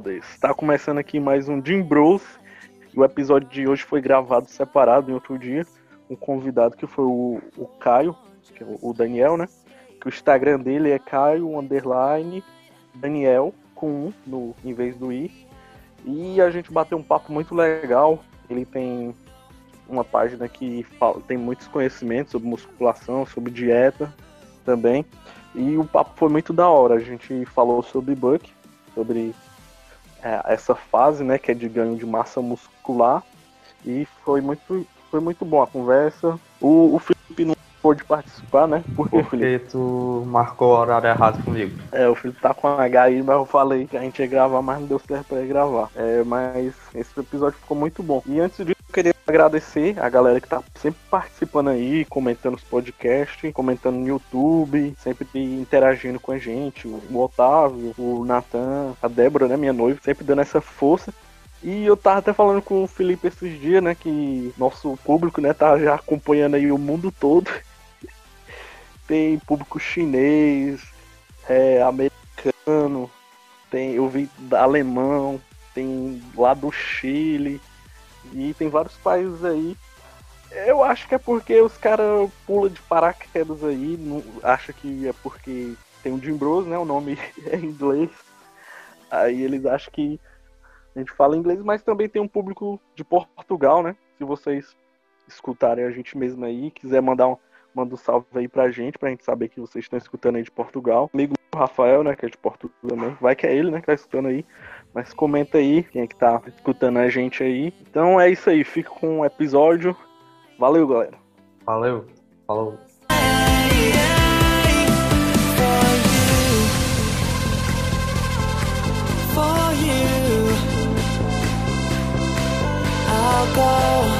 Brothers! Tá começando aqui mais um Jim Bros. O episódio de hoje foi gravado separado em outro dia. Um convidado que foi o, o Caio, que é o Daniel, né? Que o Instagram dele é Caio Underline Daniel com um no, em vez do I. E a gente bateu um papo muito legal. Ele tem uma página que fala, tem muitos conhecimentos sobre musculação, sobre dieta também. E o papo foi muito da hora. A gente falou sobre Buck, sobre é, essa fase, né, que é de ganho de massa muscular. E foi muito, foi muito bom a conversa. O, o Felipe não pôde participar, né? Por que, Porque tu marcou o horário errado comigo. É, o Felipe tá com H aí, mas eu falei que a gente ia gravar, mas não deu certo pra ele gravar. É, mas esse episódio ficou muito bom. E antes disso, queria agradecer a galera que tá sempre participando aí, comentando os podcasts, comentando no YouTube, sempre interagindo com a gente. O Otávio, o Natan, a Débora, né, minha noiva, sempre dando essa força. E eu tava até falando com o Felipe esses dias, né, que nosso público, né, tá já acompanhando aí o mundo todo. tem público chinês, é, americano, tem, eu vi alemão, tem lá do Chile, e tem vários países aí. Eu acho que é porque os caras pulam de paraquedas aí, não, acha que é porque tem o Jim Bros, né? O nome é em inglês. Aí eles acham que a gente fala inglês, mas também tem um público de Portugal, né? Se vocês escutarem a gente mesmo aí, quiser mandar um, manda um salve aí pra gente, pra gente saber que vocês estão escutando aí de Portugal. Amigo Rafael, né, que é de Portugal também. Vai que é ele, né, que tá escutando aí. Mas comenta aí quem é que tá escutando a gente aí. Então é isso aí, fica com o episódio. Valeu, galera. Valeu. Falou. go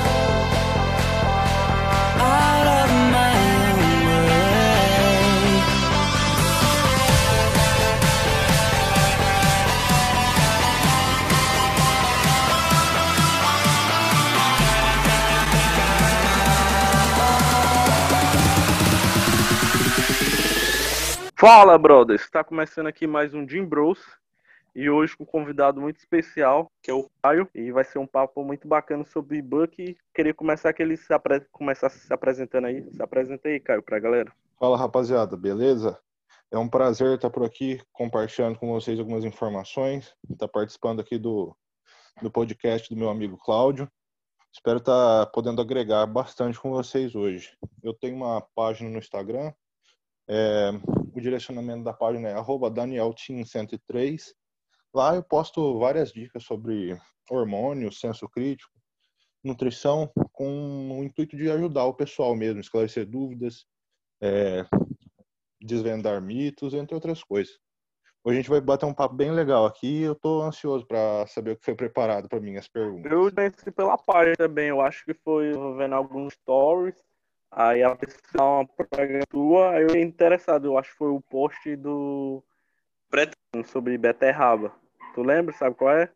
Fala, brothers! Está começando aqui mais um Jim Bros. E hoje com um convidado muito especial, que é o Caio. E vai ser um papo muito bacana sobre Buck. Queria começar que ele se apre... começasse se apresentando aí. Se apresenta aí, Caio, pra galera. Fala, rapaziada, beleza? É um prazer estar por aqui compartilhando com vocês algumas informações. Estar participando aqui do, do podcast do meu amigo Cláudio. Espero estar podendo agregar bastante com vocês hoje. Eu tenho uma página no Instagram, é, o direcionamento da página é danielteam103. Lá eu posto várias dicas sobre hormônios, senso crítico, nutrição, com o intuito de ajudar o pessoal mesmo, esclarecer dúvidas, é, desvendar mitos, entre outras coisas. Hoje a gente vai bater um papo bem legal aqui eu estou ansioso para saber o que foi preparado para mim, as perguntas. Eu conheci pela página também, eu acho que foi vendo alguns stories Aí a pessoa uma propaganda tua, aí eu fiquei interessado, eu acho que foi o post do Pretendo sobre beterraba. Tu lembra, sabe qual é?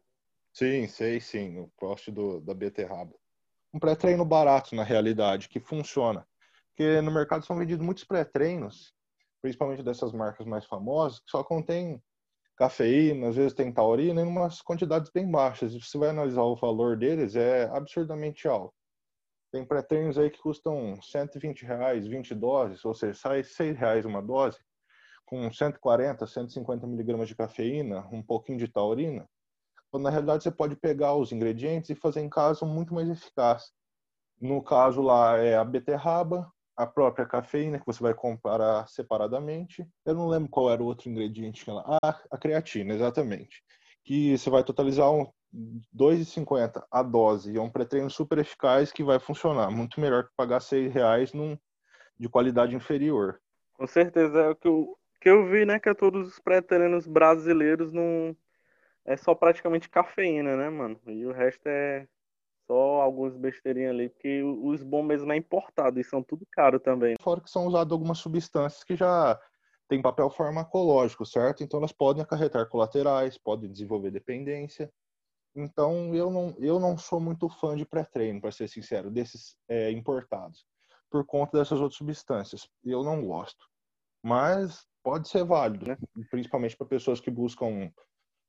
Sim, sei sim, o post do, da beterraba. Um pré-treino barato, na realidade, que funciona. Porque no mercado são vendidos muitos pré-treinos, principalmente dessas marcas mais famosas, que só contém cafeína, às vezes tem taurina, em umas quantidades bem baixas. E você vai analisar o valor deles, é absurdamente alto. Tem pré-treinos aí que custam 120 reais, 20 doses, ou seja, sai 6 reais uma dose, com 140, 150 miligramas de cafeína, um pouquinho de taurina. Quando na realidade você pode pegar os ingredientes e fazer em casa muito mais eficaz. No caso lá é a beterraba, a própria cafeína que você vai comprar separadamente. Eu não lembro qual era o outro ingrediente que ela. Ah, a creatina, exatamente. Que você vai totalizar um 2,50 a dose. É um pré-treino super eficaz que vai funcionar. Muito melhor que pagar 6 reais num, de qualidade inferior. Com certeza. É o que eu, que eu vi, né? Que é todos os pré-treinos brasileiros não. É só praticamente cafeína, né, mano? E o resto é só alguns besteirinhos ali, porque os bons mesmo é importado e são tudo caro também. Fora que são usadas algumas substâncias que já têm papel farmacológico, certo? Então elas podem acarretar colaterais, podem desenvolver dependência. Então, eu não, eu não sou muito fã de pré-treino, para ser sincero, desses é, importados, por conta dessas outras substâncias. Eu não gosto. Mas pode ser válido, né? principalmente para pessoas que buscam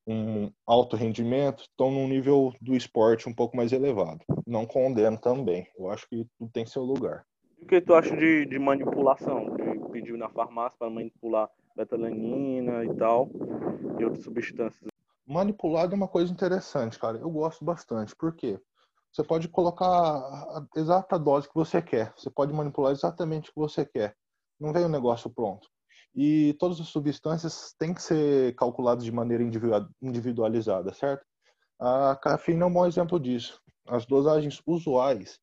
um alto rendimento estão num nível do esporte um pouco mais elevado. Não condeno também. Eu acho que tudo tem seu lugar. O que tu acha de, de manipulação? De pedir na farmácia para manipular betalanina e tal, e outras substâncias? Manipulado é uma coisa interessante, cara. Eu gosto bastante. Por quê? Você pode colocar a exata dose que você quer. Você pode manipular exatamente o que você quer. Não vem o negócio pronto. E todas as substâncias têm que ser calculadas de maneira individualizada, certo? A cafeína é um bom exemplo disso. As dosagens usuais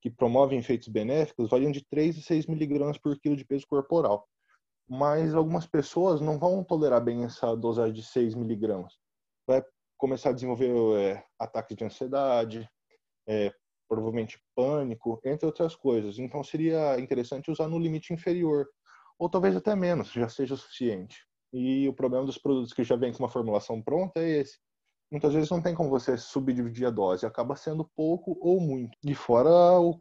que promovem efeitos benéficos variam de 3 a 6 miligramas por quilo de peso corporal. Mas algumas pessoas não vão tolerar bem essa dosagem de 6 miligramas. Vai começar a desenvolver é, ataques de ansiedade, é, provavelmente pânico, entre outras coisas. Então seria interessante usar no limite inferior, ou talvez até menos, já seja o suficiente. E o problema dos produtos que já vem com uma formulação pronta é esse muitas vezes não tem como você subdividir a dose, acaba sendo pouco ou muito. E fora o,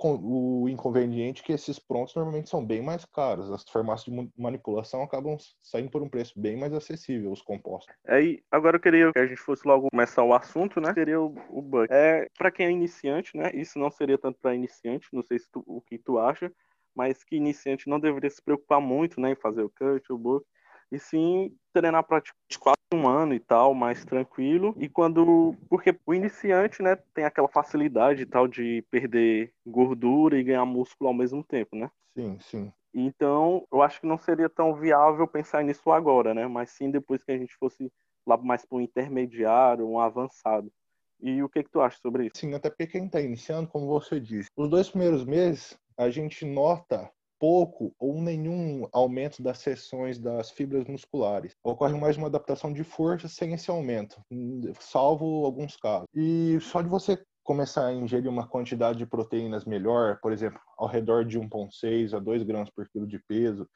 o inconveniente que esses prontos normalmente são bem mais caros. As farmácias de manipulação acabam saindo por um preço bem mais acessível, os compostos. Aí, agora eu queria que a gente fosse logo começar o assunto, né? Seria o, o Buck. É, para quem é iniciante, né? Isso não seria tanto para iniciante, não sei se tu, o que tu acha, mas que iniciante não deveria se preocupar muito, né, em fazer o cut, o book e sim treinar praticamente quase um ano e tal, mais tranquilo. E quando. Porque o iniciante, né, tem aquela facilidade e tal de perder gordura e ganhar músculo ao mesmo tempo, né? Sim, sim. Então, eu acho que não seria tão viável pensar nisso agora, né? Mas sim depois que a gente fosse lá mais para um intermediário, um avançado. E o que, que tu acha sobre isso? Sim, até porque quem está iniciando, como você disse, os dois primeiros meses a gente nota pouco ou nenhum aumento das seções das fibras musculares. Ocorre mais uma adaptação de força sem esse aumento, salvo alguns casos. E só de você começar a ingerir uma quantidade de proteínas melhor, por exemplo, ao redor de 1,6 a 2 gramas por quilo de peso,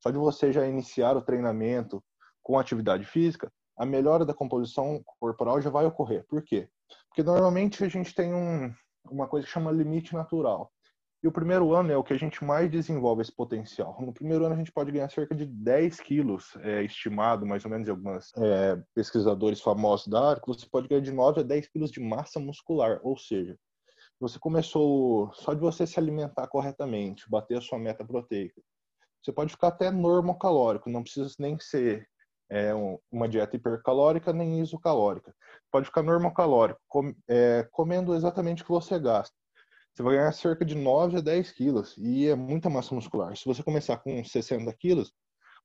só de você já iniciar o treinamento com atividade física, a melhora da composição corporal já vai ocorrer. Por quê? Porque normalmente a gente tem um, uma coisa que chama limite natural. E o primeiro ano é o que a gente mais desenvolve esse potencial. No primeiro ano a gente pode ganhar cerca de 10 quilos, é, estimado mais ou menos de alguns é, pesquisadores famosos da área, que você pode ganhar de 9 a 10 quilos de massa muscular. Ou seja, você começou só de você se alimentar corretamente, bater a sua meta proteica. Você pode ficar até normocalórico, não precisa nem ser é, uma dieta hipercalórica nem isocalórica. Pode ficar normocalórico, com, é, comendo exatamente o que você gasta você vai ganhar cerca de 9 a 10 quilos. E é muita massa muscular. Se você começar com 60 quilos,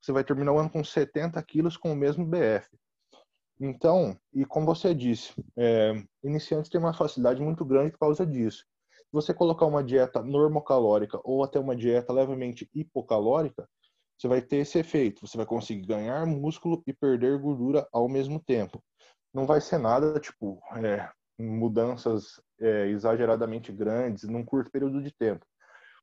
você vai terminar o ano com 70 quilos com o mesmo BF. Então, e como você disse, é, iniciantes têm uma facilidade muito grande por causa disso. Se você colocar uma dieta normocalórica ou até uma dieta levemente hipocalórica, você vai ter esse efeito. Você vai conseguir ganhar músculo e perder gordura ao mesmo tempo. Não vai ser nada tipo é, mudanças é, exageradamente grandes num curto período de tempo.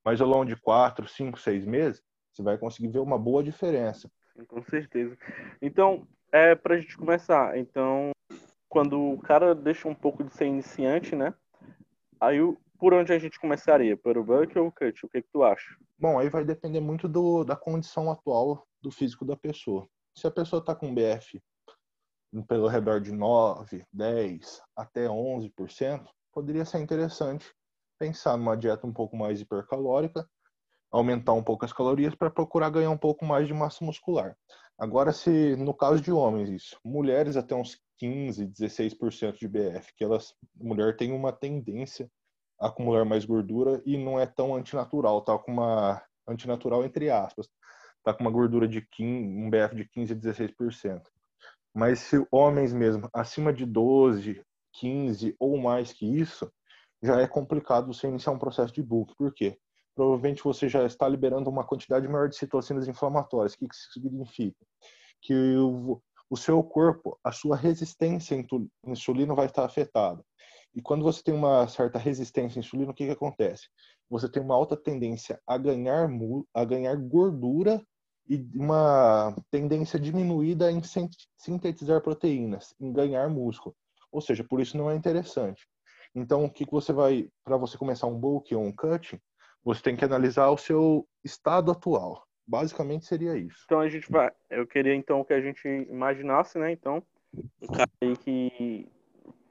Mas ao longo de quatro, cinco, seis meses, você vai conseguir ver uma boa diferença. Com certeza. Então, é para a gente começar. Então, quando o cara deixa um pouco de ser iniciante, né? Aí, por onde a gente começaria? Pelo buck ou cut? O que, que tu acha? Bom, aí vai depender muito do, da condição atual do físico da pessoa. Se a pessoa está com BF pelo redor de 9, 10 até 11%, poderia ser interessante pensar numa dieta um pouco mais hipercalórica, aumentar um pouco as calorias para procurar ganhar um pouco mais de massa muscular. Agora, se no caso de homens isso, mulheres até uns 15, 16% de BF, que elas, mulher tem uma tendência a acumular mais gordura e não é tão antinatural, tá com uma antinatural entre aspas, tá com uma gordura de 15, um BF de 15 a 16%. Mas se homens mesmo acima de 12, 15 ou mais que isso, já é complicado você iniciar um processo de bulk. Por quê? Provavelmente você já está liberando uma quantidade maior de citocinas inflamatórias. O que isso significa? Que o, seu corpo, a sua resistência à insulina vai estar afetada. E quando você tem uma certa resistência à insulina, o que, que acontece? Você tem uma alta tendência a ganhar, a ganhar gordura e uma tendência diminuída em sintetizar proteínas, em ganhar músculo. Ou seja, por isso não é interessante. Então, o que você vai, para você começar um bulk ou um cut, você tem que analisar o seu estado atual. Basicamente seria isso. Então a gente vai, eu queria então que a gente imaginasse, né, então, um cara alguém que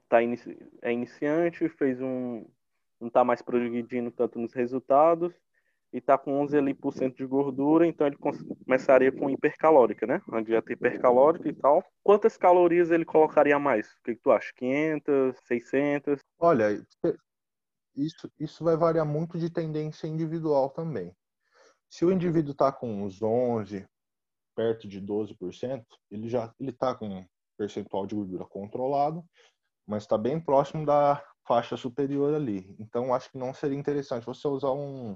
tá inici é iniciante, fez um. não está mais progredindo tanto nos resultados e está com 11 ali por cento de gordura, então ele começaria com hipercalórica, né? Uma dieta hipercalórica e tal. Quantas calorias ele colocaria mais? O que, que tu acha? 500, 600? Olha, isso, isso vai variar muito de tendência individual também. Se o indivíduo está com uns 11, perto de 12%, ele já ele está com um percentual de gordura controlado, mas está bem próximo da faixa superior ali. Então, acho que não seria interessante você usar um,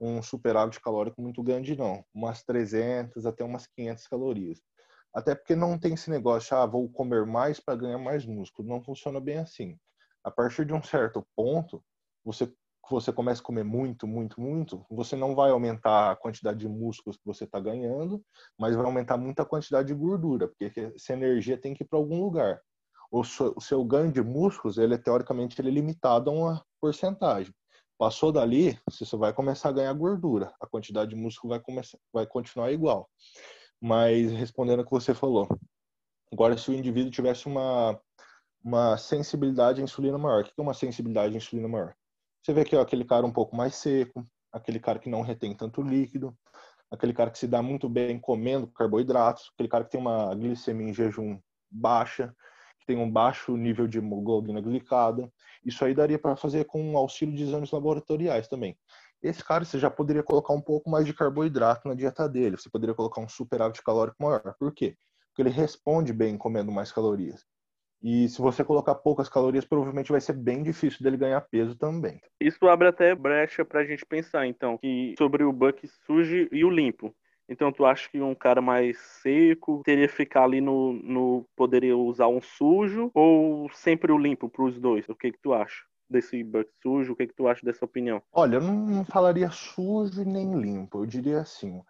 um superávit calórico muito grande, não. Umas 300 até umas 500 calorias. Até porque não tem esse negócio, ah, vou comer mais para ganhar mais músculo. Não funciona bem assim. A partir de um certo ponto, você você começa a comer muito, muito, muito, você não vai aumentar a quantidade de músculos que você está ganhando, mas vai aumentar muito a quantidade de gordura, porque essa energia tem que ir para algum lugar. O seu, o seu ganho de músculos, ele é, teoricamente, ele é limitado a uma porcentagem. Passou dali, você só vai começar a ganhar gordura. A quantidade de músculo vai, começar, vai continuar igual. Mas respondendo ao que você falou, agora se o indivíduo tivesse uma, uma sensibilidade à insulina maior, o que é uma sensibilidade à insulina maior? Você vê aqui ó, aquele cara um pouco mais seco, aquele cara que não retém tanto líquido, aquele cara que se dá muito bem comendo carboidratos, aquele cara que tem uma glicemia em jejum baixa, que tem um baixo nível de hemoglobina glicada. Isso aí daria para fazer com auxílio de exames laboratoriais também. Esse cara você já poderia colocar um pouco mais de carboidrato na dieta dele. Você poderia colocar um superávit calórico maior. Por quê? Porque ele responde bem comendo mais calorias. E se você colocar poucas calorias, provavelmente vai ser bem difícil dele ganhar peso também. Isso abre até brecha para a gente pensar, então, que sobre o buck sujo e o limpo. Então tu acha que um cara mais seco teria que ficar ali no, no poderia usar um sujo ou sempre o limpo para os dois? O que que tu acha? desse buck sujo? O que, que tu acha dessa opinião? Olha, eu não falaria sujo nem limpo. Eu diria assim: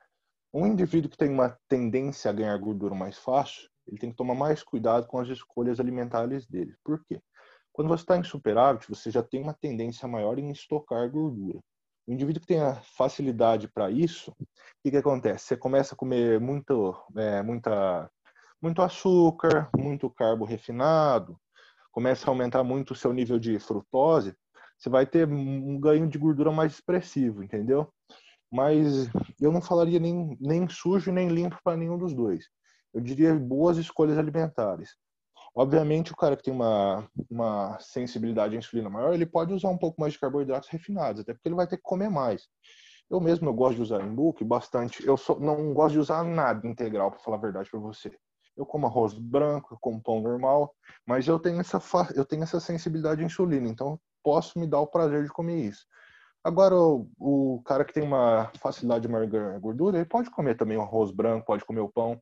um indivíduo que tem uma tendência a ganhar gordura mais fácil, ele tem que tomar mais cuidado com as escolhas alimentares dele. Por quê? Quando você está em superávit, você já tem uma tendência maior em estocar gordura. O indivíduo que tem a facilidade para isso, o que, que acontece? Você começa a comer muito, é, muita, muito açúcar, muito carbo refinado, começa a aumentar muito o seu nível de frutose, você vai ter um ganho de gordura mais expressivo, entendeu? Mas eu não falaria nem, nem sujo nem limpo para nenhum dos dois. Eu diria boas escolhas alimentares. Obviamente, o cara que tem uma, uma sensibilidade à insulina maior, ele pode usar um pouco mais de carboidratos refinados, até porque ele vai ter que comer mais. Eu mesmo eu gosto de usar em bulk bastante. Eu não gosto de usar nada integral, para falar a verdade para você. Eu como arroz branco, eu como pão normal, mas eu tenho essa eu tenho essa sensibilidade à insulina, então posso me dar o prazer de comer isso. Agora, o, o cara que tem uma facilidade de maior gordura, ele pode comer também o arroz branco, pode comer o pão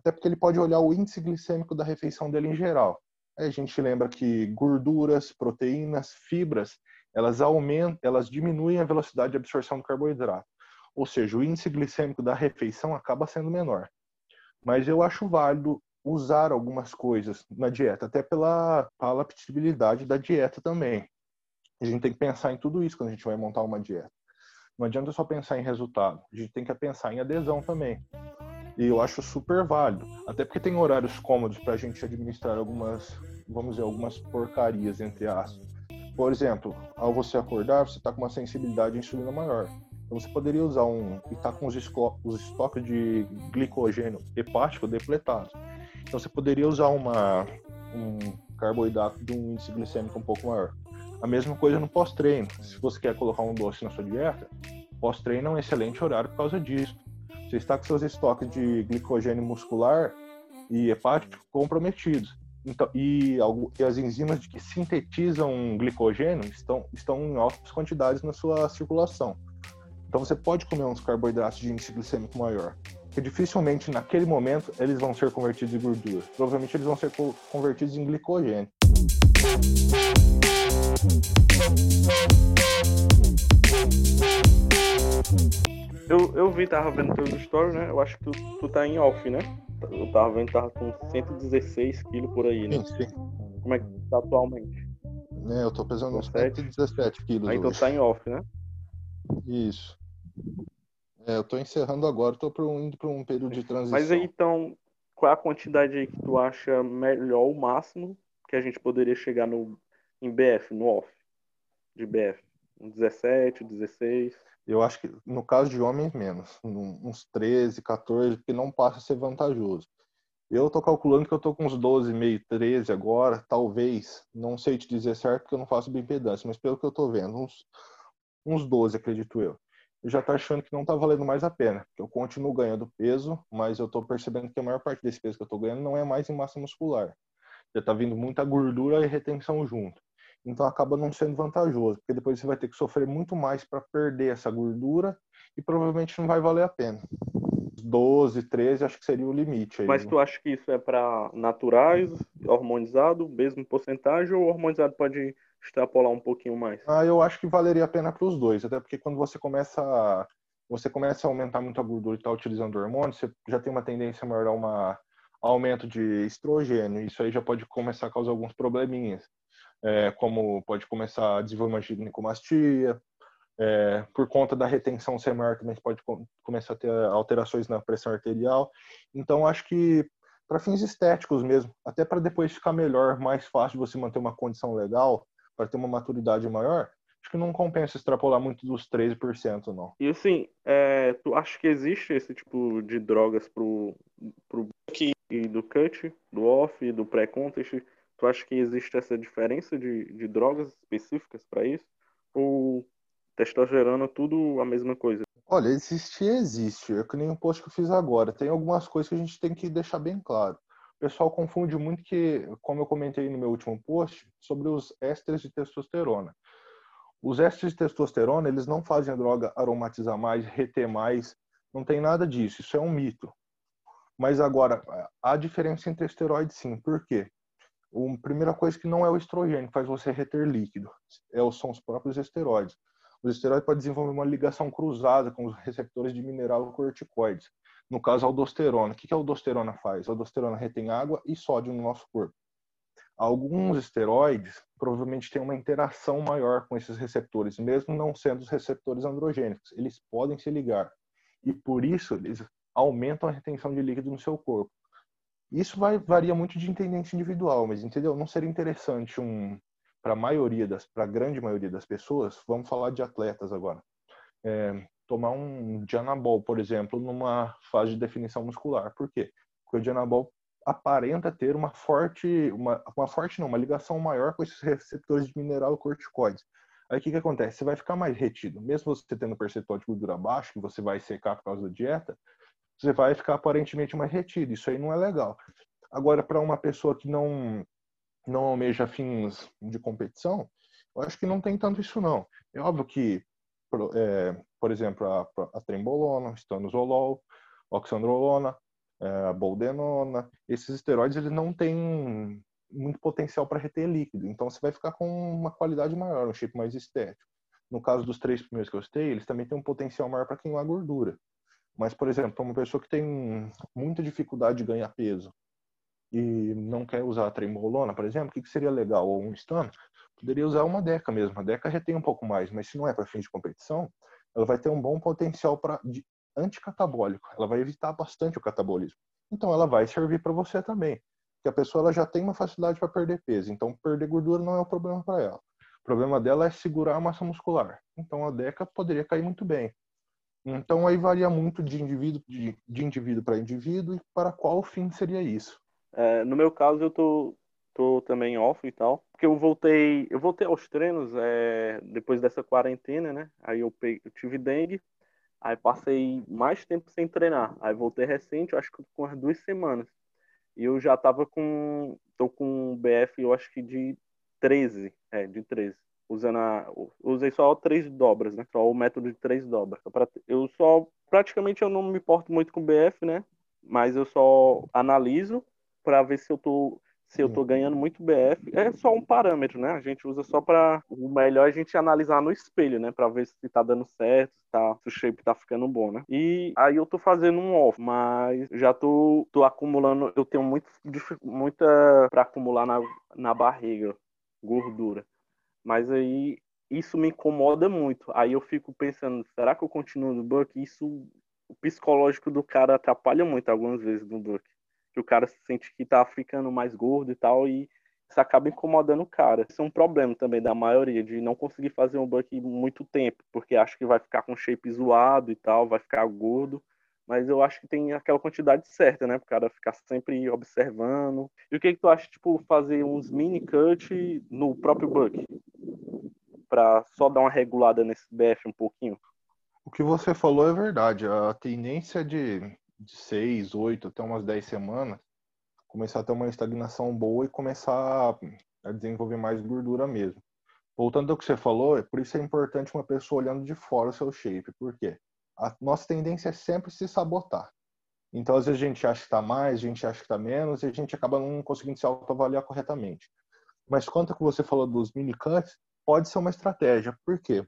até porque ele pode olhar o índice glicêmico da refeição dele em geral. Aí a gente lembra que gorduras, proteínas, fibras, elas aumentam, elas diminuem a velocidade de absorção do carboidrato. Ou seja, o índice glicêmico da refeição acaba sendo menor. Mas eu acho válido usar algumas coisas na dieta, até pela palatabilidade da dieta também. A gente tem que pensar em tudo isso quando a gente vai montar uma dieta. Não adianta só pensar em resultado, a gente tem que pensar em adesão também. E eu acho super válido. Até porque tem horários cômodos para a gente administrar algumas, vamos dizer, algumas porcarias, entre aspas. Por exemplo, ao você acordar, você está com uma sensibilidade à insulina maior. Então você poderia usar um. e está com os, os estoques de glicogênio hepático depletados. Então você poderia usar uma, um carboidrato de um índice glicêmico um pouco maior. A mesma coisa no pós-treino. Se você quer colocar um doce na sua dieta, pós-treino é um excelente horário por causa disso. Você está com seus estoques de glicogênio muscular e hepático comprometidos. Então, e, e, as enzimas que sintetizam glicogênio estão, estão em altas quantidades na sua circulação. Então você pode comer uns carboidratos de índice glicêmico maior, que dificilmente naquele momento eles vão ser convertidos em gordura. Provavelmente eles vão ser convertidos em glicogênio. Eu, eu vi, tava vendo teus stories, né? Eu acho que tu, tu tá em off, né? Eu tava vendo, tava com 116 quilos por aí, né? Sim, sim. Como é que tá atualmente? É, eu tô pesando uns 117 quilos. Aí então tá em off, né? Isso. É, eu tô encerrando agora, tô indo para um período de transição. Mas aí então, qual é a quantidade aí que tu acha melhor, o máximo que a gente poderia chegar no, em BF, no off de BF? Um 17, 16? Eu acho que no caso de homens, menos. Uns 13, 14, porque não passa a ser vantajoso. Eu tô calculando que eu tô com uns 12, meio 13 agora, talvez. Não sei te dizer certo porque eu não faço bioimpedância, mas pelo que eu tô vendo, uns, uns 12, acredito eu. Eu já tô achando que não tá valendo mais a pena. Eu continuo ganhando peso, mas eu tô percebendo que a maior parte desse peso que eu tô ganhando não é mais em massa muscular. Já tá vindo muita gordura e retenção junto. Então acaba não sendo vantajoso, porque depois você vai ter que sofrer muito mais para perder essa gordura e provavelmente não vai valer a pena. 12, 13, acho que seria o limite. Aí, Mas tu acha que isso é para naturais, hormonizado, mesmo porcentagem, ou hormonizado pode extrapolar um pouquinho mais? Ah, eu acho que valeria a pena para os dois, até porque quando você começa a, você começa a aumentar muito a gordura e está utilizando hormônio, você já tem uma tendência maior a uma aumento de estrogênio. Isso aí já pode começar a causar alguns probleminhas, é, como pode começar a desenvolver uma ginecomastia, é, por conta da retenção ser maior, também pode começar a ter alterações na pressão arterial. Então, acho que para fins estéticos mesmo, até para depois ficar melhor, mais fácil de você manter uma condição legal, para ter uma maturidade maior, acho que não compensa extrapolar muito dos 13%, não. E assim, é, tu acha que existe esse tipo de drogas pro, pro e do cut, do off e do pré-contest? Tu acha que existe essa diferença de, de drogas específicas para isso? Ou testosterona, tudo a mesma coisa. Olha, existir existe. É que nem o post que eu fiz agora. Tem algumas coisas que a gente tem que deixar bem claro. O pessoal confunde muito que, como eu comentei no meu último post, sobre os ésteres de testosterona. Os ésteres de testosterona, eles não fazem a droga aromatizar mais, reter mais, não tem nada disso, isso é um mito. Mas agora, há diferença entre esteroides sim, por quê? A primeira coisa que não é o estrogênio que faz você reter líquido, é são os próprios esteroides. Os esteroides podem desenvolver uma ligação cruzada com os receptores de mineral corticoides. No caso, a aldosterona. O que a aldosterona faz? A aldosterona retém água e sódio no nosso corpo. Alguns esteroides provavelmente têm uma interação maior com esses receptores, mesmo não sendo os receptores androgênicos. Eles podem se ligar. E por isso, eles aumentam a retenção de líquido no seu corpo. Isso vai, varia muito de intendência individual, mas entendeu? Não seria interessante um, para a maioria das, para a grande maioria das pessoas, vamos falar de atletas agora. É, tomar um Dianabol, por exemplo, numa fase de definição muscular. Por quê? Porque o Dianabol aparenta ter uma forte, uma, uma forte não, uma ligação maior com esses receptores de mineral corticoides. Aí o que, que acontece? Você vai ficar mais retido. Mesmo você tendo percentual de gordura baixo, que você vai secar por causa da dieta, você vai ficar aparentemente mais retido. Isso aí não é legal. Agora, para uma pessoa que não não almeja fins de competição, eu acho que não tem tanto isso não. É óbvio que, é, por exemplo, a, a trembolona, stanozolol, oxandrolona, é, a boldenona, esses esteroides eles não têm muito potencial para reter líquido, então você vai ficar com uma qualidade maior, um shape mais estético. No caso dos três primeiros que eu citei, eles também têm um potencial maior para queimar gordura. Mas, por exemplo, uma pessoa que tem muita dificuldade de ganhar peso, e não quer usar a trembolona, por exemplo, o que, seria legal? Ou um stun? Poderia usar uma DECA mesmo. A DECA retém um pouco mais, mas se não é para fins de competição, ela vai ter um bom potencial para anticatabólico. Ela vai evitar bastante o catabolismo. Então ela vai servir para você também. Porque a pessoa ela já tem uma facilidade para perder peso. Então perder gordura não é um problema para ela. O problema dela é segurar a massa muscular. Então a DECA poderia cair muito bem. Então aí varia muito de indivíduo de, de indivíduo para indivíduo e para qual fim seria isso. É, no meu caso, eu tô, tô também off e tal, porque eu voltei, eu voltei aos treinos é, depois dessa quarentena, né? Aí eu, peguei, eu tive dengue, aí passei mais tempo sem treinar, aí voltei recente, acho que com as duas semanas, e eu já tava com, tô com BF, eu acho que de 13, é, de 13 usando a, usei só três dobras, né? Só o método de três dobras. Eu só praticamente eu não me importo muito com BF, né? Mas eu só analiso para ver se eu tô se eu tô ganhando muito BF. É só um parâmetro, né? A gente usa só para o melhor é a gente analisar no espelho, né, para ver se tá dando certo, se, tá, se o shape tá ficando bom, né? E aí eu tô fazendo um off, mas já tô, tô acumulando, eu tenho muito muita para acumular na, na barriga, gordura. Mas aí isso me incomoda muito. Aí eu fico pensando, será que eu continuo no buck? Isso o psicológico do cara atrapalha muito algumas vezes no buck. que o cara sente que tá ficando mais gordo e tal, e isso acaba incomodando o cara. Isso é um problema também da maioria, de não conseguir fazer um buck muito tempo, porque acha que vai ficar com shape zoado e tal, vai ficar gordo. Mas eu acho que tem aquela quantidade certa, né? Para o cara ficar sempre observando. E o que, que tu acha, tipo, fazer uns mini cut no próprio buck? Para só dar uma regulada nesse BF um pouquinho? O que você falou é verdade. A tendência de, de 6, 8 até umas 10 semanas começar a ter uma estagnação boa e começar a desenvolver mais gordura mesmo. Voltando ao que você falou, é por isso é importante uma pessoa olhando de fora o seu shape. Por quê? A nossa tendência é sempre se sabotar. Então, às vezes a gente acha que está mais, a gente acha que está menos, e a gente acaba não conseguindo se autoavaliar corretamente. Mas quanto que você falou dos mini cuts, pode ser uma estratégia. Por quê?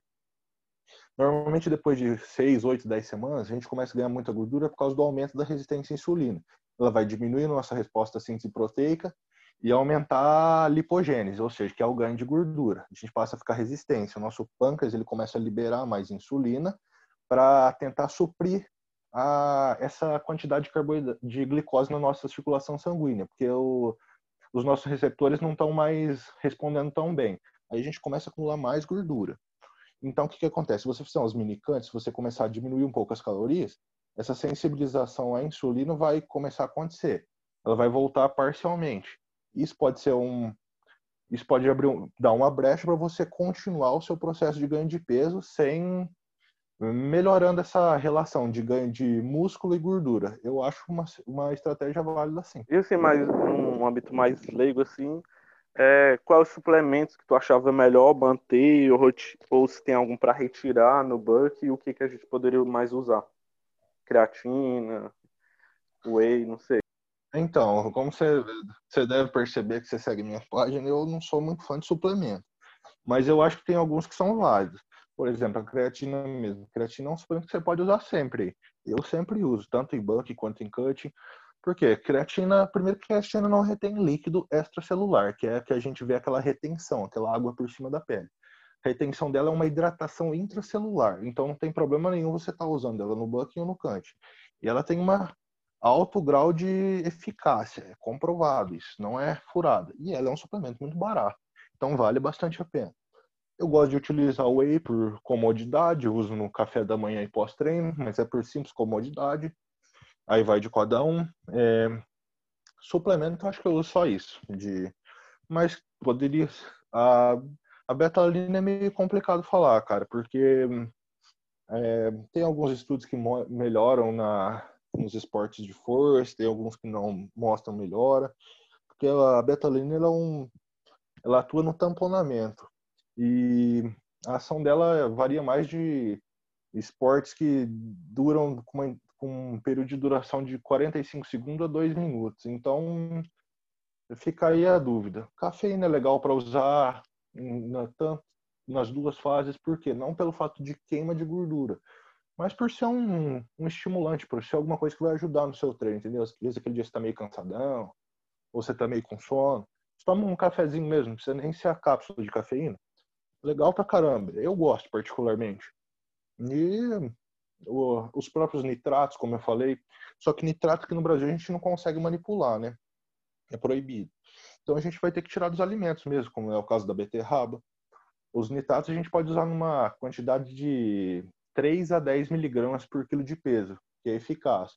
Normalmente, depois de 6, 8, 10 semanas, a gente começa a ganhar muita gordura por causa do aumento da resistência à insulina ela vai diminuir nossa resposta à síntese proteica e aumentar a lipogênese, ou seja, que é o ganho de gordura. A gente passa a ficar resistência. O nosso pâncreas ele começa a liberar mais insulina para tentar suprir a, essa quantidade de, de glicose na nossa circulação sanguínea, porque o, os nossos receptores não estão mais respondendo tão bem. Aí a gente começa a acumular mais gordura. Então, o que, que acontece? Se você fizer uns mini cantos, se você começar a diminuir um pouco as calorias, essa sensibilização à insulina vai começar a acontecer. Ela vai voltar parcialmente. Isso pode ser um isso pode abrir dar uma brecha para você continuar o seu processo de ganho de peso sem melhorando essa relação de ganho de músculo e gordura. Eu acho uma, uma estratégia válida sim. E assim, mais um âmbito mais leigo assim, é, quais os suplementos que tu achava melhor manter ou, ou se tem algum para retirar no buck e o que que a gente poderia mais usar? creatina, whey, não sei. Então, como você, você deve perceber que você segue minha página, eu não sou muito fã de suplemento. Mas eu acho que tem alguns que são válidos. Por exemplo, a creatina mesmo. A creatina é um suplemento que você pode usar sempre. Eu sempre uso, tanto em bulk quanto em cutting. Por quê? Creatina, primeiro que a creatina não retém líquido extracelular, que é que a gente vê aquela retenção, aquela água por cima da pele. A retenção dela é uma hidratação intracelular, então não tem problema nenhum você estar tá usando ela no bucking ou no cante. E ela tem um alto grau de eficácia, é comprovado isso, não é furada. E ela é um suplemento muito barato, então vale bastante a pena. Eu gosto de utilizar o whey por comodidade, eu uso no café da manhã e pós-treino, mas é por simples comodidade. Aí vai de cada um. É... Suplemento, acho que eu uso só isso. De... Mas poderia. A a betalina é meio complicado falar, cara, porque é, tem alguns estudos que melhoram na, nos esportes de força, tem alguns que não mostram melhora, porque a betalina ela, é um, ela atua no tamponamento e a ação dela varia mais de esportes que duram com, uma, com um período de duração de 45 segundos a 2 minutos. Então, fica aí a dúvida. Cafeína é legal para usar, na, tanto, nas duas fases, por quê? Não pelo fato de queima de gordura, mas por ser um, um estimulante, por ser alguma coisa que vai ajudar no seu treino, entendeu? Às vezes aquele dia você tá meio cansadão, ou você tá meio com sono, você toma um cafezinho mesmo, não precisa nem ser a cápsula de cafeína. Legal pra caramba, eu gosto particularmente. E o, os próprios nitratos, como eu falei, só que nitrato aqui no Brasil a gente não consegue manipular, né? É proibido. Então a gente vai ter que tirar dos alimentos mesmo, como é o caso da beterraba. Os nitratos a gente pode usar numa quantidade de 3 a 10 miligramas por quilo de peso, que é eficaz.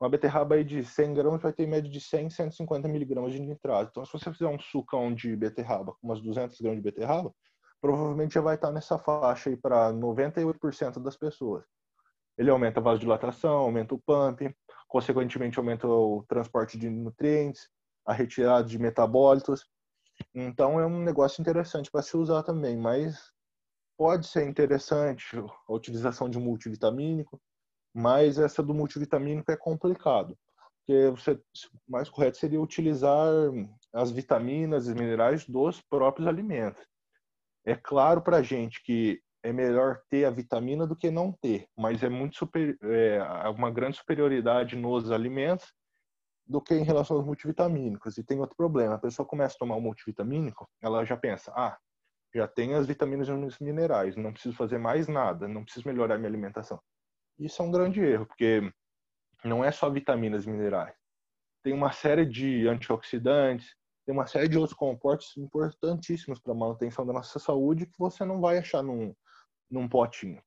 Uma beterraba aí de 100 gramas vai ter média de 100 150 miligramas de nitrato. Então, se você fizer um sucão de beterraba, com umas 200 gramas de beterraba, provavelmente já vai estar nessa faixa aí para 98% das pessoas. Ele aumenta a vasodilatação, aumenta o pump, consequentemente aumenta o transporte de nutrientes, a retirada de metabólitos. Então é um negócio interessante para se usar também, mas pode ser interessante a utilização de multivitamínico, mas essa do multivitamínico é complicado, porque você, mais correto seria utilizar as vitaminas e minerais dos próprios alimentos. É claro para a gente que é melhor ter a vitamina do que não ter, mas é muito super, é, uma grande superioridade nos alimentos do que em relação aos multivitamínicos. E tem outro problema, a pessoa começa a tomar o multivitamínico, ela já pensa, ah, já tem as vitaminas e os minerais, não preciso fazer mais nada, não preciso melhorar minha alimentação. Isso é um grande erro, porque não é só vitaminas e minerais. tem uma série de antioxidantes, tem uma série de outros compostos importantíssimos para a manutenção da nossa saúde que você não vai achar num, num potinho.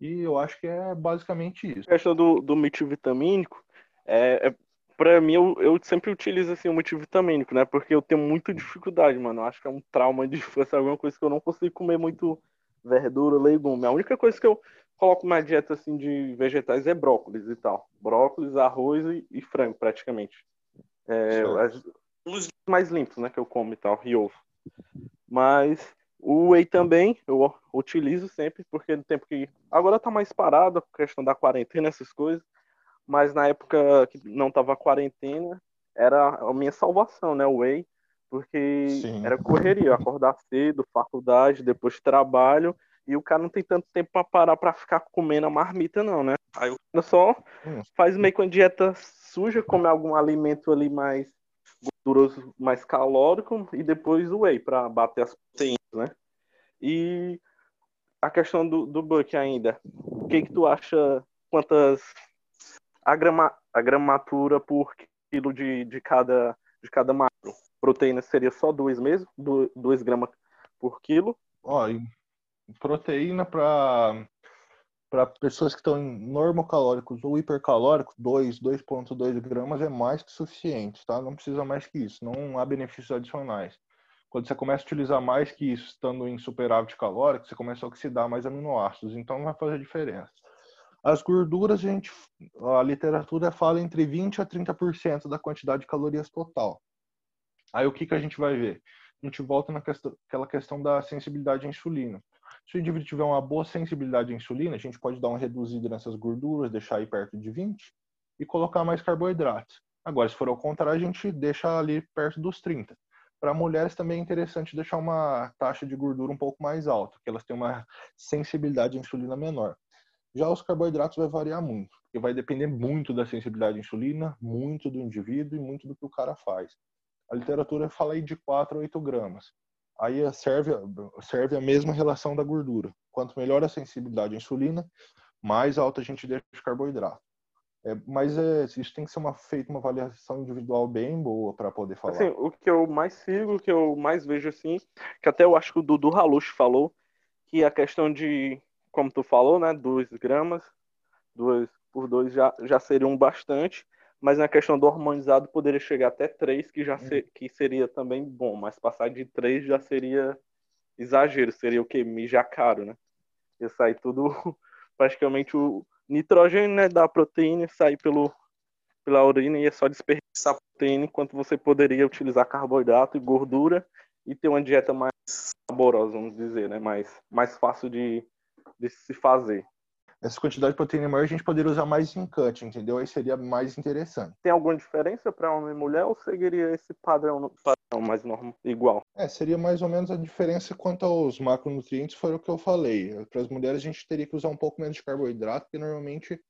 E eu acho que é basicamente isso. A questão do, do multivitamínico, é, é, para mim, eu, eu sempre utilizo assim, o multivitamínico, né? Porque eu tenho muita dificuldade, mano. Eu acho que é um trauma de infância, alguma coisa que eu não consigo comer muito verdura, legume. A única coisa que eu coloco na dieta assim, de vegetais é brócolis e tal. Brócolis, arroz e, e frango, praticamente. É, as, os mais limpos, né, que eu como e tal, e ovo. Mas o whey também eu utilizo sempre, porque no tempo que. Agora tá mais parado, a questão da quarentena, essas coisas. Mas na época que não tava quarentena, era a minha salvação, né? O whey. Porque Sim. era correria, acordar cedo, faculdade, depois trabalho. E o cara não tem tanto tempo para parar para ficar comendo a marmita, não, né? Aí o cara só hum. faz meio com a dieta suja, come algum alimento ali mais gorduroso, mais calórico e depois o whey para bater as proteínas, né? E a questão do, do Buck ainda, o que que tu acha quantas a, grama, a gramatura por quilo de, de cada de cada macro? Proteína seria só 2 mesmo? 2 gramas por quilo? Ó, proteína para para pessoas que estão em normocalóricos ou hipercalóricos, 2, 2,2 gramas é mais que suficiente, tá? Não precisa mais que isso, não há benefícios adicionais. Quando você começa a utilizar mais que isso, estando em superávit calórico, você começa a oxidar mais aminoácidos, então não vai fazer diferença. As gorduras, a, gente, a literatura fala entre 20% a 30% da quantidade de calorias total. Aí o que, que a gente vai ver? A gente volta naquela questão da sensibilidade à insulina. Se o indivíduo tiver uma boa sensibilidade à insulina, a gente pode dar uma reduzida nessas gorduras, deixar aí perto de 20 e colocar mais carboidratos. Agora, se for ao contrário, a gente deixa ali perto dos 30. Para mulheres também é interessante deixar uma taxa de gordura um pouco mais alta, porque elas têm uma sensibilidade à insulina menor. Já os carboidratos vai variar muito, porque vai depender muito da sensibilidade à insulina, muito do indivíduo e muito do que o cara faz. A literatura fala aí de 4 a 8 gramas aí serve, serve a mesma relação da gordura. Quanto melhor a sensibilidade à insulina, mais alta a gente deixa de carboidrato. É, mas é, isso tem que ser uma, feita uma avaliação individual bem boa para poder falar. Assim, o que eu mais sigo, o que eu mais vejo assim, que até eu acho que o Dudu Halush falou, que a questão de, como tu falou, né, 2 gramas, 2 por 2 já, já seriam bastante mas na questão do hormonizado poderia chegar até 3, que já hum. ser, que seria também bom, mas passar de 3 já seria exagero, seria o que? Mijar caro, né? Ia sair tudo, praticamente o nitrogênio né, da proteína, sair pelo, pela urina e é só desperdiçar proteína, enquanto você poderia utilizar carboidrato e gordura e ter uma dieta mais saborosa, vamos dizer, né? Mais, mais fácil de, de se fazer essa quantidade de proteína maior a gente poderia usar mais em cut, entendeu? Aí seria mais interessante. Tem alguma diferença para homem e mulher ou seguiria esse padrão, padrão mais normal, igual? É, seria mais ou menos a diferença quanto aos macronutrientes, foi o que eu falei. Para as mulheres a gente teria que usar um pouco menos de carboidrato, porque normalmente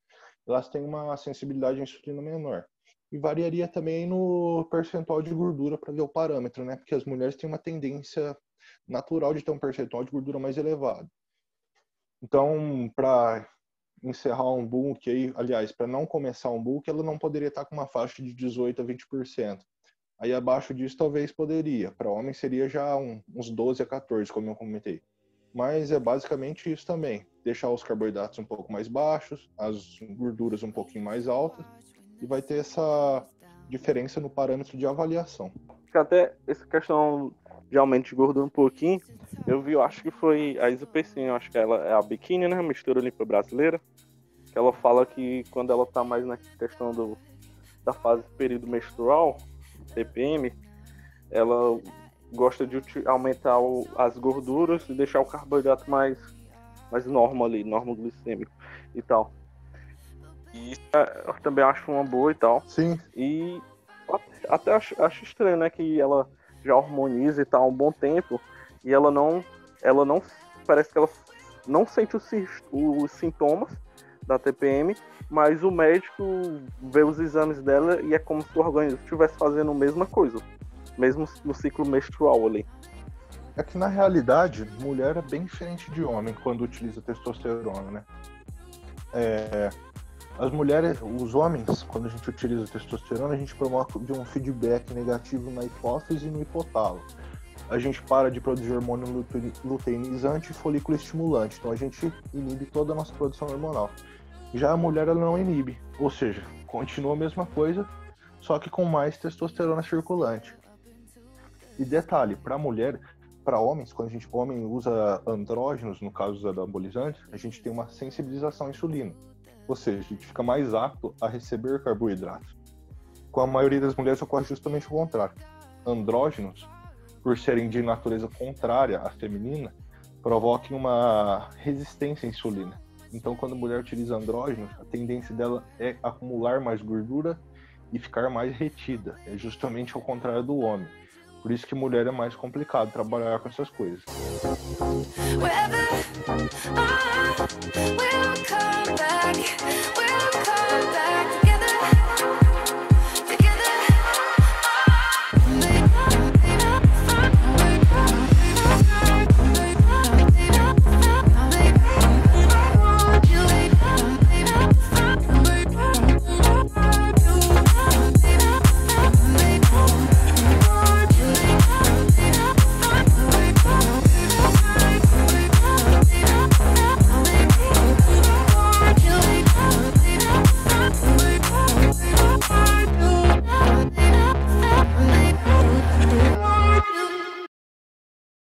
elas têm uma sensibilidade à insulina menor. E variaria também no percentual de gordura para ver o parâmetro, né? Porque as mulheres têm uma tendência natural de ter um percentual de gordura mais elevado. Então, para encerrar um book aí, aliás, para não começar um book, ela não poderia estar com uma faixa de 18 a 20%. Aí abaixo disso talvez poderia. Para homem seria já um, uns 12 a 14, como eu comentei. Mas é basicamente isso também. Deixar os carboidratos um pouco mais baixos, as gorduras um pouquinho mais altas, e vai ter essa diferença no parâmetro de avaliação. Até essa questão de aumento de gordura um pouquinho, eu vi, eu acho que foi a Isa acho que ela é a biquíni, né? Mistura limpa brasileira. Que ela fala que quando ela tá mais na questão do, da fase período menstrual, TPM, ela gosta de aumentar o, as gorduras e deixar o carboidrato mais, mais normal ali, normal glicêmico e tal. E eu também acho uma boa e tal. Sim. E até acho, acho estranho, né, que ela já hormoniza e tal há um bom tempo e ela não, ela não, parece que ela não sente os, os sintomas da TPM, mas o médico vê os exames dela e é como se o organismo estivesse fazendo a mesma coisa, mesmo no ciclo menstrual ali. É que na realidade, mulher é bem diferente de homem quando utiliza testosterona, né? É, As mulheres, os homens, quando a gente utiliza testosterona, a gente promove um feedback negativo na hipófise e no hipotálamo. A gente para de produzir hormônio luteinizante e folículo estimulante. Então a gente inibe toda a nossa produção hormonal. Já a mulher ela não inibe, ou seja, continua a mesma coisa, só que com mais testosterona circulante. E detalhe, para mulher, para homens, quando a gente homem usa andrógenos, no caso dos anabolizantes, a gente tem uma sensibilização à insulina. Ou seja, a gente fica mais apto a receber carboidratos. Com a maioria das mulheres ocorre justamente o contrário. Andrógenos, por serem de natureza contrária à feminina, provocam uma resistência à insulina. Então, quando a mulher utiliza andrógenos, a tendência dela é acumular mais gordura e ficar mais retida. É justamente ao contrário do homem. Por isso que mulher é mais complicado trabalhar com essas coisas. We'll come back.